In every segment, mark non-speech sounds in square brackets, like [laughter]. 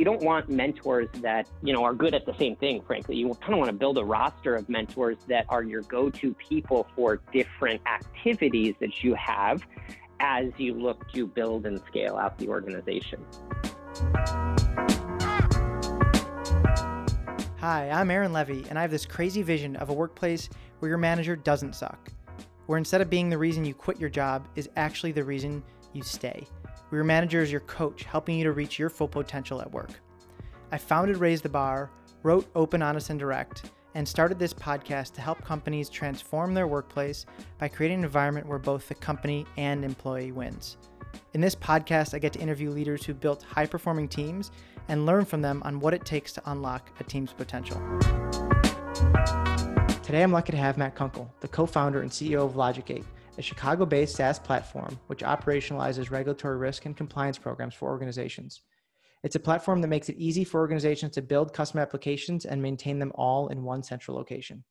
you don't want mentors that, you know, are good at the same thing, frankly. You kind of want to build a roster of mentors that are your go-to people for different activities that you have as you look to build and scale out the organization. Hi, I'm Aaron Levy, and I have this crazy vision of a workplace where your manager doesn't suck, where instead of being the reason you quit your job is actually the reason you stay, where your manager is your coach, helping you to reach your full potential at work. I founded Raise the Bar, wrote Open, Honest, and Direct, and started this podcast to help companies transform their workplace by creating an environment where both the company and employee wins. In this podcast, I get to interview leaders who built high performing teams and learn from them on what it takes to unlock a team's potential. Today, I'm lucky to have Matt Kunkel, the co founder and CEO of LogicGate, a Chicago based SaaS platform which operationalizes regulatory risk and compliance programs for organizations. It's a platform that makes it easy for organizations to build custom applications and maintain them all in one central location.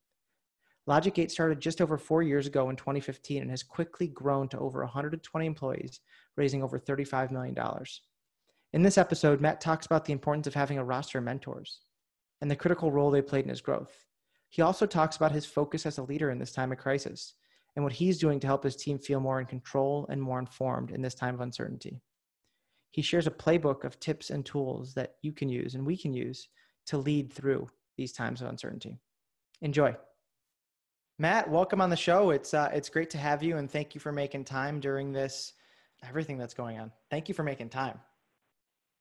LogicGate started just over four years ago in 2015 and has quickly grown to over 120 employees, raising over $35 million. In this episode, Matt talks about the importance of having a roster of mentors and the critical role they played in his growth. He also talks about his focus as a leader in this time of crisis and what he's doing to help his team feel more in control and more informed in this time of uncertainty. He shares a playbook of tips and tools that you can use and we can use to lead through these times of uncertainty. Enjoy. Matt, welcome on the show. It's uh, it's great to have you, and thank you for making time during this everything that's going on. Thank you for making time.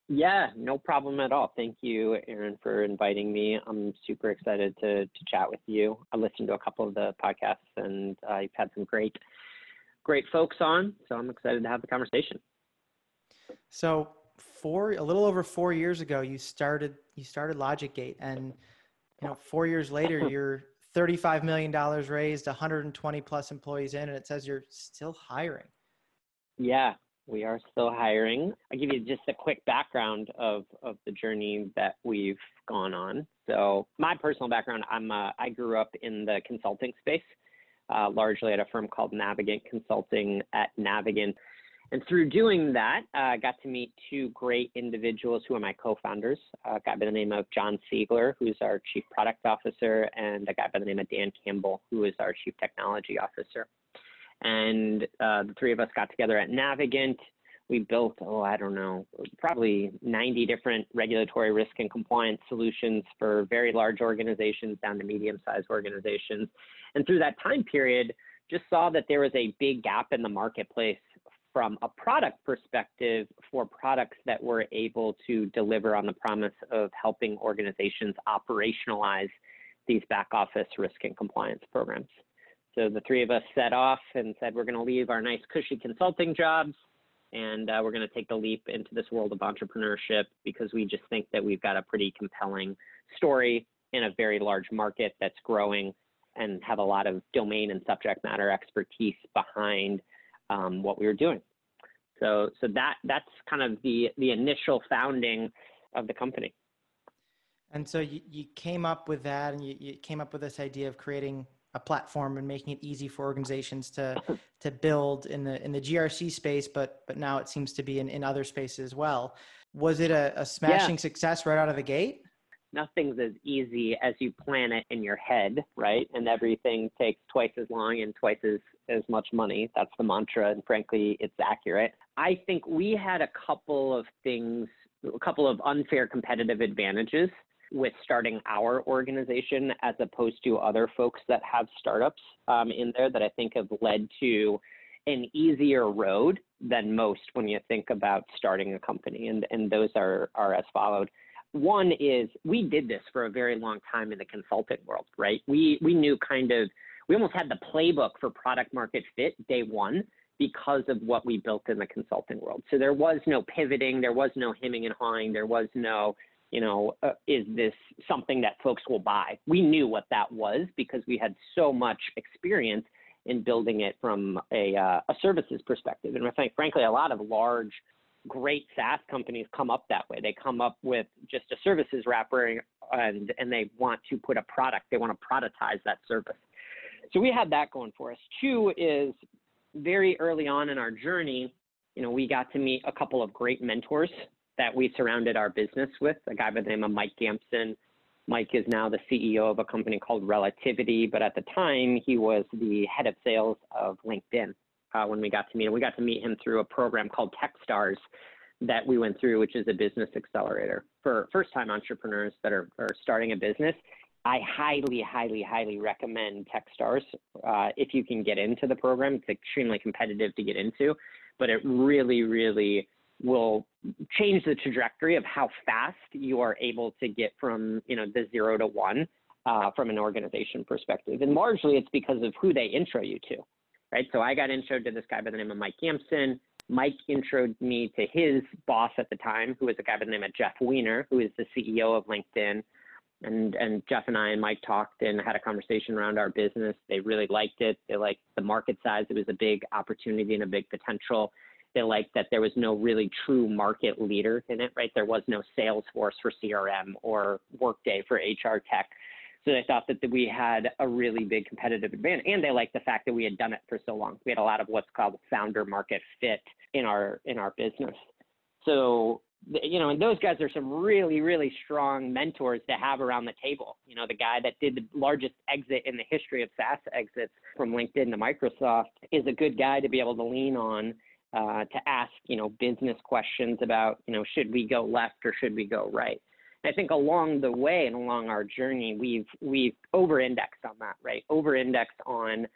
Yeah, no problem at all. Thank you, Aaron, for inviting me. I'm super excited to to chat with you. I listened to a couple of the podcasts, and uh, you've had some great, great folks on. So I'm excited to have the conversation. So, four a little over four years ago, you started you started LogicGate, and you know, four years later, [laughs] you're 35 million dollars raised, 120 plus employees in, and it says you're still hiring. Yeah, we are still hiring. I'll give you just a quick background of, of the journey that we've gone on. So, my personal background, I'm uh, I grew up in the consulting space, uh, largely at a firm called Navigant Consulting at Navigant. And through doing that, I uh, got to meet two great individuals who are my co-founders. A guy by the name of John Siegler, who's our chief product officer, and a guy by the name of Dan Campbell, who is our chief technology officer. And uh, the three of us got together at Navigant. We built, oh, I don't know, probably 90 different regulatory risk and compliance solutions for very large organizations down to medium sized organizations. And through that time period, just saw that there was a big gap in the marketplace from a product perspective for products that were able to deliver on the promise of helping organizations operationalize these back office risk and compliance programs. So the three of us set off and said, we're going to leave our nice, cushy consulting jobs and uh, we're going to take the leap into this world of entrepreneurship because we just think that we've got a pretty compelling story in a very large market that's growing and have a lot of domain and subject matter expertise behind um, what we were doing. So, so that that's kind of the the initial founding of the company. And so you, you came up with that, and you, you came up with this idea of creating a platform and making it easy for organizations to [laughs] to build in the in the GRC space, but but now it seems to be in, in other spaces as well. Was it a, a smashing yeah. success right out of the gate? Nothing's as easy as you plan it in your head, right? And everything takes twice as long and twice as, as much money. That's the mantra, and frankly, it's accurate. I think we had a couple of things, a couple of unfair competitive advantages with starting our organization as opposed to other folks that have startups um, in there that I think have led to an easier road than most when you think about starting a company. And, and those are, are as followed. One is we did this for a very long time in the consulting world, right? We, we knew kind of, we almost had the playbook for product market fit day one because of what we built in the consulting world. So there was no pivoting, there was no hemming and hawing, there was no, you know, uh, is this something that folks will buy? We knew what that was because we had so much experience in building it from a, uh, a services perspective. And I think, frankly, a lot of large, great SaaS companies come up that way. They come up with just a services wrapper and, and they want to put a product, they want to productize that service. So we had that going for us. Two is very early on in our journey, you know, we got to meet a couple of great mentors that we surrounded our business with, a guy by the name of Mike Gamson. Mike is now the CEO of a company called Relativity, but at the time he was the head of sales of LinkedIn uh, when we got to meet him. We got to meet him through a program called Techstars that we went through, which is a business accelerator for first time entrepreneurs that are, are starting a business. I highly, highly, highly recommend Techstars uh, if you can get into the program. It's extremely competitive to get into, but it really, really will change the trajectory of how fast you are able to get from you know the zero to one uh, from an organization perspective. And largely, it's because of who they intro you to, right? So I got intro to this guy by the name of Mike Gamson. Mike introed me to his boss at the time, who was a guy by the name of Jeff Weiner, who is the CEO of LinkedIn. And and Jeff and I and Mike talked and had a conversation around our business. They really liked it. They liked the market size. It was a big opportunity and a big potential. They liked that there was no really true market leader in it, right? There was no Salesforce for CRM or Workday for HR tech. So they thought that we had a really big competitive advantage. And they liked the fact that we had done it for so long. We had a lot of what's called founder market fit in our in our business. So you know, and those guys are some really, really strong mentors to have around the table. You know, the guy that did the largest exit in the history of SaaS exits from LinkedIn to Microsoft is a good guy to be able to lean on uh, to ask, you know, business questions about, you know, should we go left or should we go right? I think along the way and along our journey, we've we've over-indexed on that, right? Over-indexed on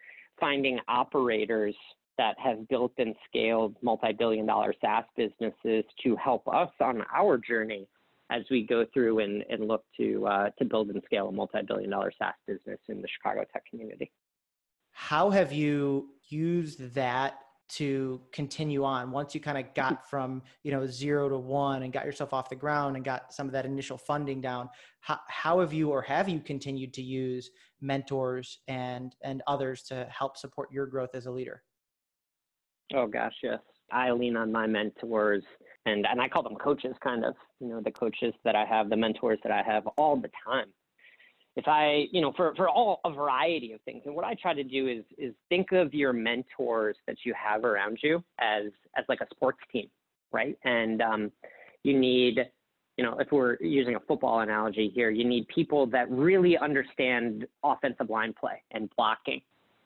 finding operators that have built and scaled multi-billion dollar SaaS businesses to help us on our journey as we go through and, and look to uh, to build and scale a multi-billion dollar SaaS business in the Chicago tech community. How have you used that to continue on. Once you kind of mm-hmm. got from you know zero to one and got yourself off the ground and got some of that initial funding down how, how have you or have you continued to use mentors and and others to help support your growth as a leader? Oh gosh yes. I lean on my mentors and and i call them coaches kind of you know the coaches that i have the mentors that i have all the time if I, you know, for, for all a variety of things. And what I try to do is is think of your mentors that you have around you as as like a sports team, right? And um, you need, you know, if we're using a football analogy here, you need people that really understand offensive line play and blocking.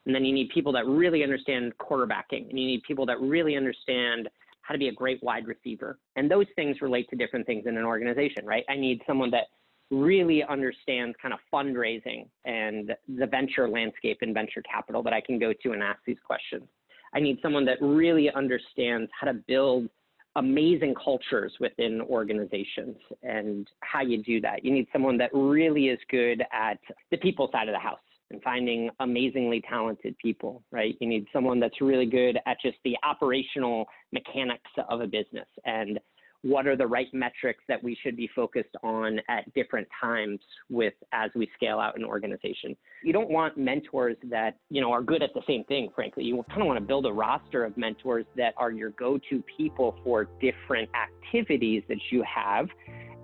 And then you need people that really understand quarterbacking, and you need people that really understand how to be a great wide receiver. And those things relate to different things in an organization, right? I need someone that really understands kind of fundraising and the venture landscape and venture capital that I can go to and ask these questions. I need someone that really understands how to build amazing cultures within organizations and how you do that. You need someone that really is good at the people side of the house and finding amazingly talented people, right? You need someone that's really good at just the operational mechanics of a business and what are the right metrics that we should be focused on at different times with as we scale out an organization. You don't want mentors that, you know, are good at the same thing, frankly. You kind of want to build a roster of mentors that are your go-to people for different activities that you have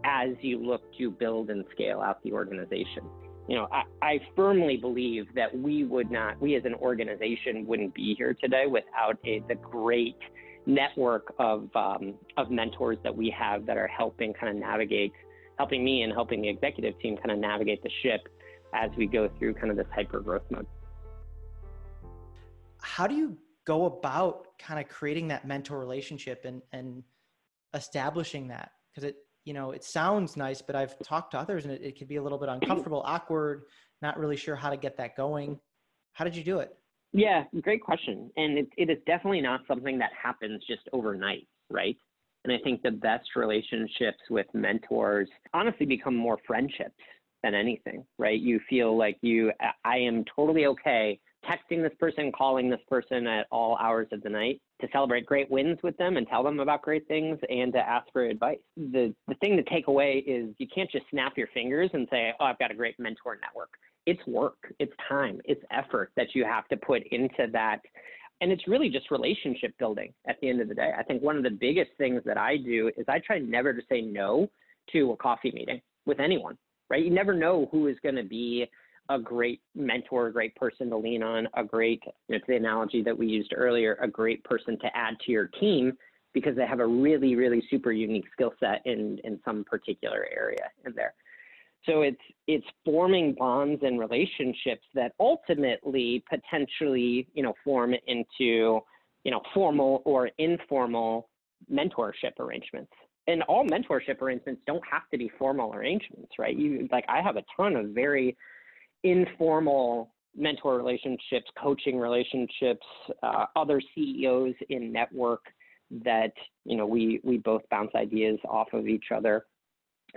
as you look to build and scale out the organization. You know, I, I firmly believe that we would not, we as an organization wouldn't be here today without a, the great network of um, of mentors that we have that are helping kind of navigate, helping me and helping the executive team kind of navigate the ship as we go through kind of this hyper growth mode. How do you go about kind of creating that mentor relationship and and establishing that? Because it you know it sounds nice, but I've talked to others and it, it can be a little bit uncomfortable, awkward, not really sure how to get that going. How did you do it? Yeah, great question. And it, it is definitely not something that happens just overnight, right? And I think the best relationships with mentors honestly become more friendships than anything, right? You feel like you, I am totally okay texting this person, calling this person at all hours of the night to celebrate great wins with them and tell them about great things and to ask for advice. The, the thing to take away is you can't just snap your fingers and say, oh, I've got a great mentor network it's work, it's time, it's effort that you have to put into that. And it's really just relationship building at the end of the day. I think one of the biggest things that I do is I try never to say no to a coffee meeting with anyone, right? You never know who is going to be a great mentor, a great person to lean on, a great, you know, to the analogy that we used earlier, a great person to add to your team because they have a really, really super unique skill set in, in some particular area in there. So it's it's forming bonds and relationships that ultimately potentially, you know, form into, you know, formal or informal mentorship arrangements. And all mentorship arrangements don't have to be formal arrangements, right? You like I have a ton of very informal mentor relationships, coaching relationships, uh, other CEOs in network that you know we we both bounce ideas off of each other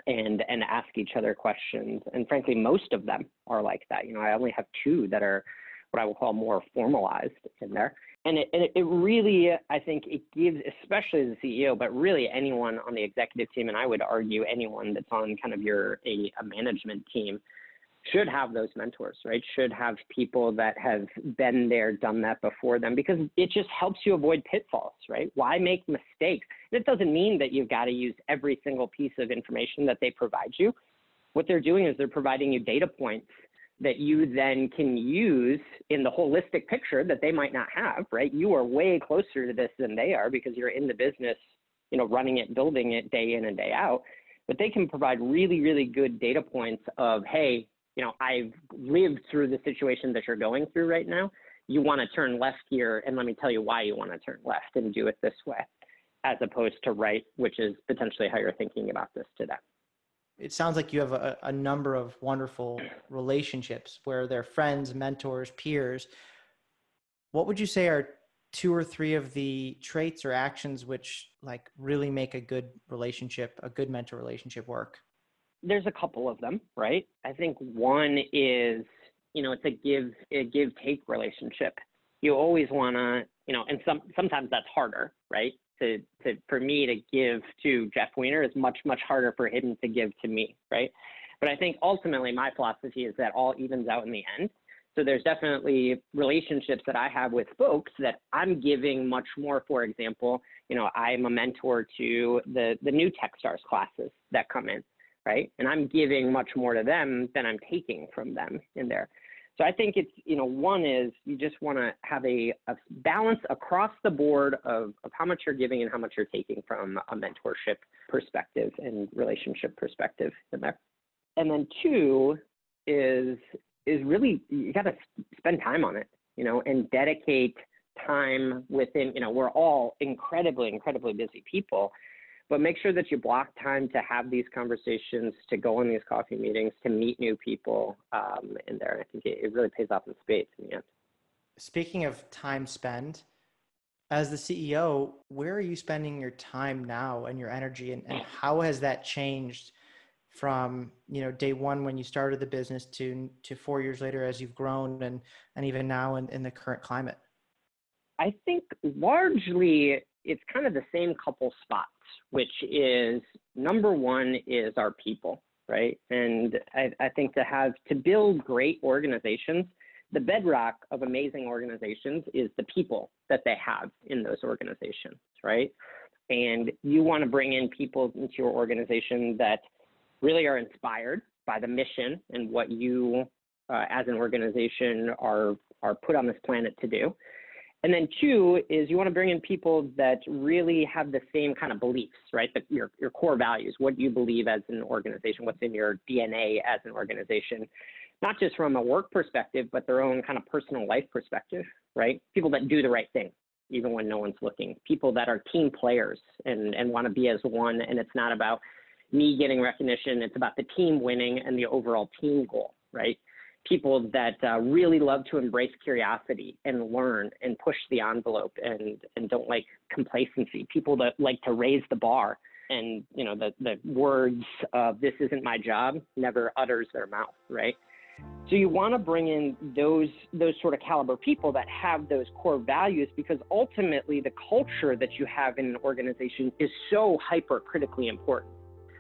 and and ask each other questions. And frankly most of them are like that. You know i only have two that are what i will call more formalized in there. And it, it, it really i think it gives especially the ceo but really anyone on the executive team and i would argue anyone that's on kind of your a, a management team should have those mentors, right? Should have people that have been there, done that before them, because it just helps you avoid pitfalls, right? Why make mistakes? it doesn't mean that you've got to use every single piece of information that they provide you. What they're doing is they're providing you data points that you then can use in the holistic picture that they might not have, right? You are way closer to this than they are because you're in the business, you know, running it, building it day in and day out. But they can provide really, really good data points of, hey, you know, I've lived through the situation that you're going through right now. You want to turn left here, and let me tell you why you want to turn left and do it this way, as opposed to right, which is potentially how you're thinking about this today. It sounds like you have a, a number of wonderful relationships where they're friends, mentors, peers. What would you say are two or three of the traits or actions which like really make a good relationship, a good mentor relationship work? There's a couple of them, right? I think one is, you know, it's a give a give take relationship. You always want to, you know, and some sometimes that's harder, right? To to for me to give to Jeff Weiner is much much harder for him to give to me, right? But I think ultimately my philosophy is that all evens out in the end. So there's definitely relationships that I have with folks that I'm giving much more. For example, you know, I'm a mentor to the the new TechStars classes that come in right? And I'm giving much more to them than I'm taking from them in there. So I think it's, you know, one is you just want to have a, a, balance across the board of, of how much you're giving and how much you're taking from a mentorship perspective and relationship perspective in there. And then two is is really you got to spend time on it, you know, and dedicate time within, you know, we're all incredibly, incredibly busy people but make sure that you block time to have these conversations, to go on these coffee meetings, to meet new people um, in there. I think it, it really pays off in spades in the end. Speaking of time spent, as the CEO, where are you spending your time now and your energy, and, and how has that changed from you know day one when you started the business to to four years later as you've grown and and even now in, in the current climate? I think largely it's kind of the same couple spots, which is number one is our people, right? And I, I think to have to build great organizations, the bedrock of amazing organizations is the people that they have in those organizations, right? And you want to bring in people into your organization that really are inspired by the mission and what you, uh, as an organization, are are put on this planet to do. And then two is you want to bring in people that really have the same kind of beliefs, right? The, your, your core values, what you believe as an organization, what's in your DNA as an organization, not just from a work perspective, but their own kind of personal life perspective, right? People that do the right thing, even when no one's looking. People that are team players and, and want to be as one. And it's not about me getting recognition, it's about the team winning and the overall team goal, right? People that uh, really love to embrace curiosity and learn and push the envelope and, and don't like complacency, people that like to raise the bar and you know the, the words of this isn't my job never utters their mouth right? So you want to bring in those those sort of caliber people that have those core values because ultimately the culture that you have in an organization is so hyper critically important.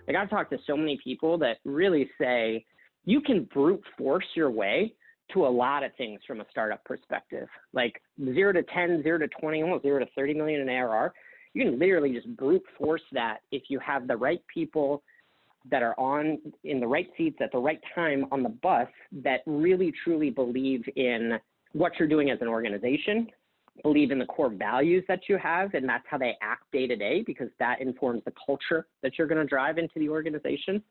Like i've talked to so many people that really say you can brute force your way to a lot of things from a startup perspective, like zero to 10, zero to 20, almost zero to 30 million in ARR. You can literally just brute force that if you have the right people that are on in the right seats at the right time on the bus that really truly believe in what you're doing as an organization, believe in the core values that you have, and that's how they act day to day because that informs the culture that you're going to drive into the organization.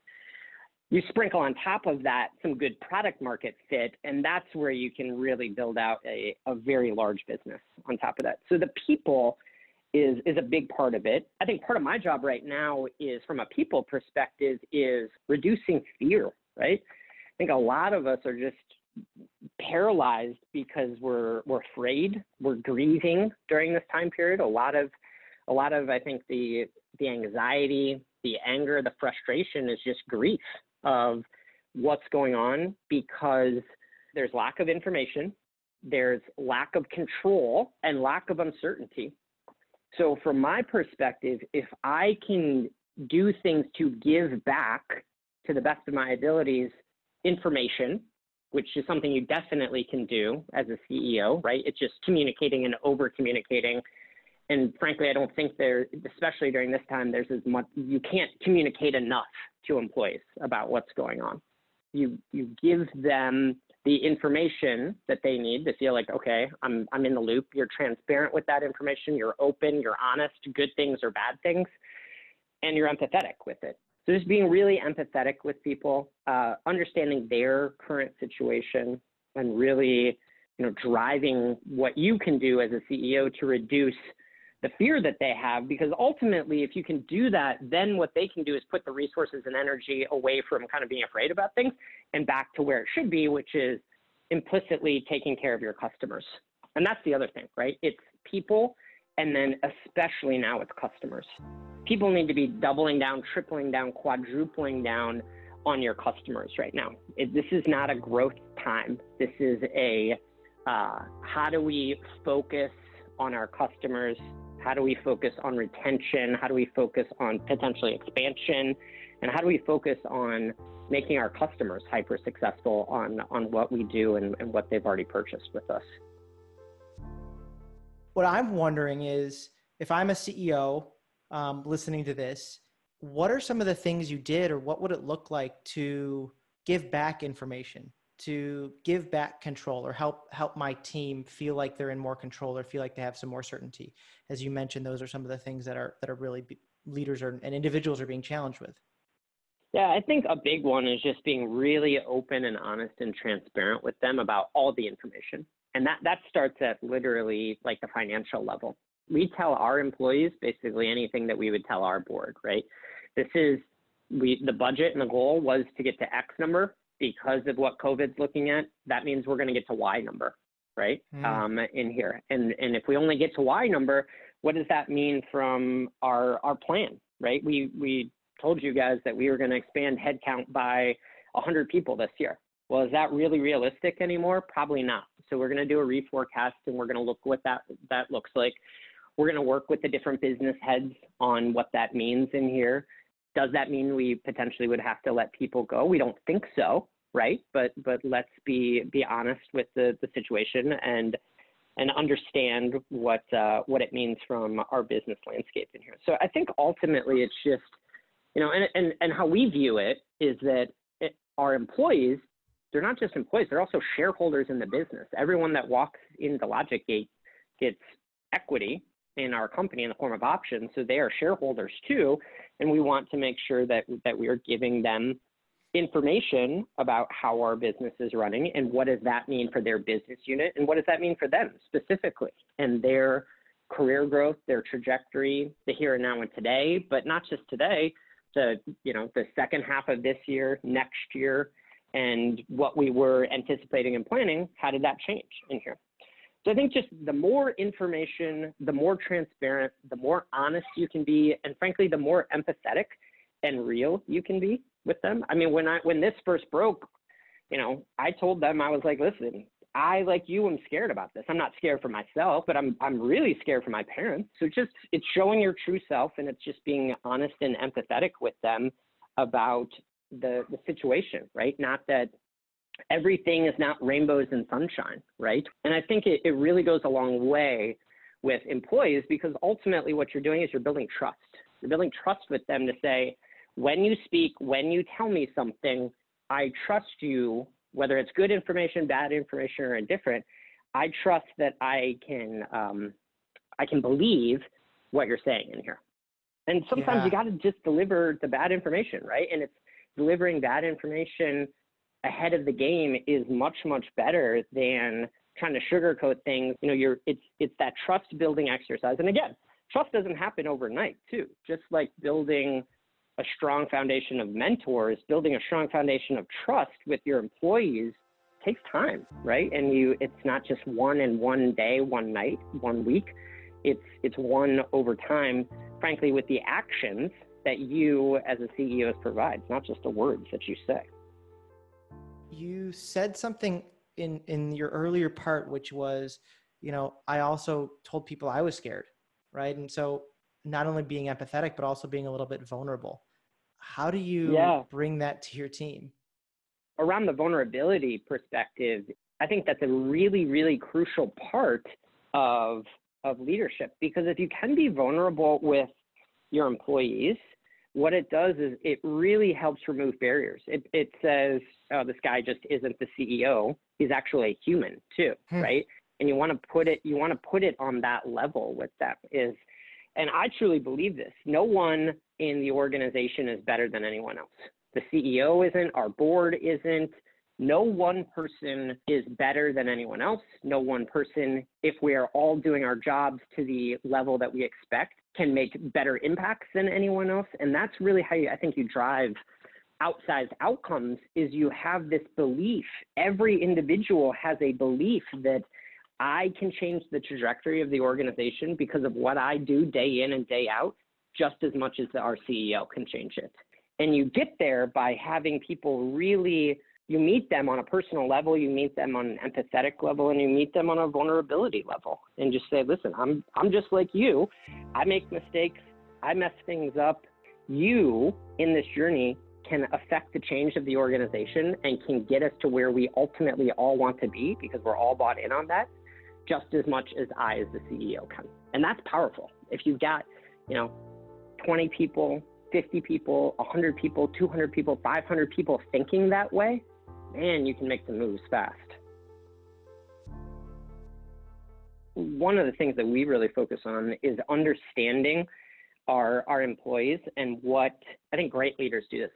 You sprinkle on top of that some good product market fit, and that's where you can really build out a, a very large business on top of that. So the people is is a big part of it. I think part of my job right now is from a people perspective is reducing fear, right? I think a lot of us are just paralyzed because we're we're afraid, we're grieving during this time period. A lot of a lot of I think the the anxiety, the anger, the frustration is just grief of what's going on because there's lack of information, there's lack of control and lack of uncertainty. So from my perspective, if I can do things to give back to the best of my abilities information which is something you definitely can do as a CEO, right? It's just communicating and over communicating. And frankly, I don't think there, especially during this time, there's as much, you can't communicate enough to employees about what's going on. You, you give them the information that they need to feel like, okay, I'm, I'm in the loop. You're transparent with that information. You're open, you're honest, good things or bad things, and you're empathetic with it. So just being really empathetic with people, uh, understanding their current situation, and really, you know, driving what you can do as a CEO to reduce the fear that they have. Because ultimately, if you can do that, then what they can do is put the resources and energy away from kind of being afraid about things and back to where it should be, which is implicitly taking care of your customers. And that's the other thing, right? It's people, and then especially now it's customers people need to be doubling down, tripling down, quadrupling down on your customers right now. This is not a growth time. This is a uh, how do we focus on our customers? How do we focus on retention? How do we focus on potentially expansion? And how do we focus on making our customers hyper successful on, on what we do and, and what they've already purchased with us? What I'm wondering is if I'm a CEO um, listening to this, what are some of the things you did, or what would it look like to give back information, to give back control, or help help my team feel like they're in more control, or feel like they have some more certainty? As you mentioned, those are some of the things that are that are really be, leaders are, and individuals are being challenged with. Yeah, I think a big one is just being really open and honest and transparent with them about all the information. And that, that starts at literally like the financial level we tell our employees basically anything that we would tell our board, right? This is we the budget and the goal was to get to X number because of what COVID's looking at. That means we're going to get to Y number, right? Mm. Um, in here, and and if we only get to Y number, what does that mean from our our plan, right? We we told you guys that we were going to expand headcount by 100 people this year. Well, is that really realistic anymore? Probably not. So we're going to do a reforecast and we're going to look what that that looks like. We're going to work with the different business heads on what that means in here. Does that mean we potentially would have to let people go? We don't think so, right? But but let's be be honest with the the situation and and understand what uh, what it means from our business landscape in here. So I think ultimately it's just you know and and and how we view it is that it, our employees they're not just employees they're also shareholders in the business. Everyone that walks into LogicGate gets equity in our company in the form of options. So they are shareholders too, and we want to make sure that that we are giving them information about how our business is running and what does that mean for their business unit and what does that mean for them specifically and their career growth, their trajectory, the here and now and today, but not just today, the you know the second half of this year, next year, and what we were anticipating and planning. How did that change in here? So I think just the more information, the more transparent, the more honest you can be, and frankly, the more empathetic and real you can be with them. I mean, when I when this first broke, you know, I told them I was like, listen, I like you I'm scared about this. I'm not scared for myself, but I'm I'm really scared for my parents. So just it's showing your true self and it's just being honest and empathetic with them about the the situation, right? Not that everything is not rainbows and sunshine, right? And I think it, it really goes a long way with employees because ultimately what you're doing is you're building trust. You're building trust with them to say, when you speak, when you tell me something, I trust you, whether it's good information, bad information, or indifferent. I trust that I can um, I can believe what you're saying in here. And sometimes Yeah. you got to just deliver the bad information, right? And it's delivering bad information ahead of the game is much much better than trying to sugarcoat things. You know, you're it's it's that trust building exercise. And again, trust doesn't happen overnight, too. Just like building a strong foundation of mentors, building a strong foundation of trust with your employees takes time, right? And you it's not just one in one day, one night, one week. It's it's one over time, frankly, with the actions that you as a CEO provides, not just the words that you say. You said something in in your earlier part, which was, you know, I also told people I was scared, right? And so not only being empathetic, but also being a little bit vulnerable. How do you Yeah. bring that to your team? around the vulnerability perspective, I think that's a really, really crucial part of of leadership because if you can be vulnerable with your employees, what it does is it really helps remove barriers. It it says, oh, this guy just isn't the CEO. He's actually a human too, Hmm. right? And you want to put it you want to put it on that level with them is and I truly believe this. No one in the organization is better than anyone else. The CEO isn't, our board isn't. No one person is better than anyone else. No one person, if we are all doing our jobs to the level that we expect, can make better impacts than anyone else. And that's really how you, I think you drive outsized outcomes is you have this belief. Every individual has a belief that I can change the trajectory of the organization because of what I do day in and day out, just as much as our CEO can change it. And you get there by having people really, you meet them on a personal level, you meet them on an empathetic level, and you meet them on a vulnerability level. And just say, listen, I'm, I'm just like you. I make mistakes, I mess things up. You, in this journey, can affect the change of the organization and can get us to where we ultimately all want to be because we're all bought in on that just as much as I, as the CEO, can. And that's powerful. If you've got, you know, 20 people, 50 people, 100 people, 200 people, 500 people thinking that way, man, you can make the moves fast. One of the things that we really focus on is understanding our, our employees and what I think great leaders do this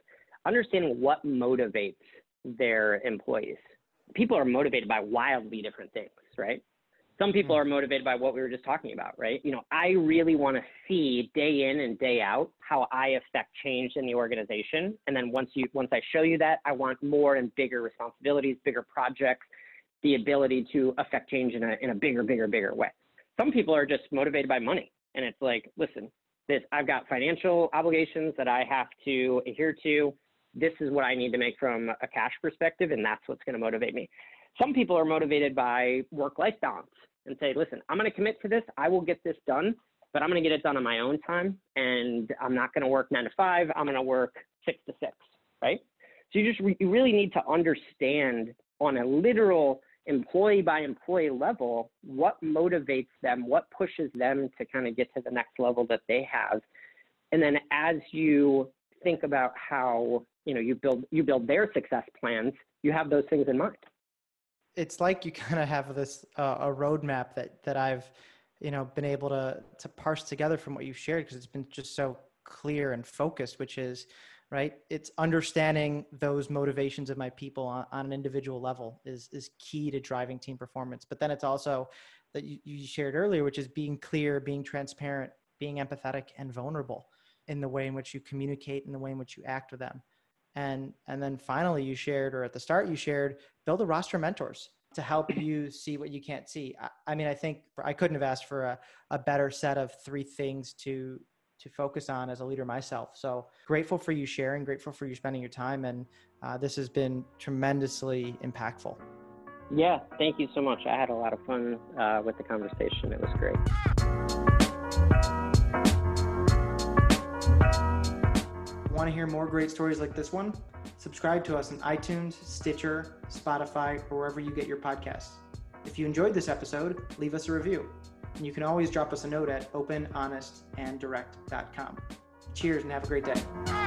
understanding what motivates their employees. People are motivated by wildly different things, right? Some people mm. are motivated by what we were just talking about, right? You know, I really want to see day in and day out how I affect change in the organization. And then once you once I show you that, I want more and bigger responsibilities, bigger projects, the ability to affect change in a in a bigger, bigger, bigger way. Some people are just motivated by money. And it's like, listen, this I've got financial obligations that I have to adhere to. This is what I need to make from a cash perspective, and that's what's going to motivate me. Some people are motivated by work-life balance and say, listen, I'm going to commit to this. I will get this done, but I'm going to get it done on my own time. And I'm not going to work nine to five. I'm going to work six to six, right? So you just, re- you really need to understand on a literal employee by employee level what motivates them, what pushes them to kind of get to the next level that they have. And then as you think about how, you know, you build, you build their success plans, you have those things in mind it's like you [laughs] kind of have this uh, a roadmap that that I've you know been able to to parse together from what you've shared because it's been just so clear and focused which is right it's understanding those motivations of my people on, on an individual level is is key to driving team performance. But then it's also that you, you shared earlier which is being clear being transparent being empathetic and vulnerable in the way in which you communicate and the way in which you act with them and and then finally you shared or at the start you shared build a roster of mentors to help [clears throat] you see what you can't see. I, I mean i think i couldn't have asked for a, a better set of three things to to focus on as a leader myself. So grateful for you sharing grateful for you spending your time and uh, this has been tremendously impactful. Yeah thank you so much. I had a lot of fun uh, with the conversation. It was great to hear more great stories like this one? Subscribe to us on iTunes, Stitcher, Spotify, or wherever you get your podcasts. If you enjoyed this episode, leave us a review. And you can always drop us a note at openhonestanddirect.com. Cheers and have a great day.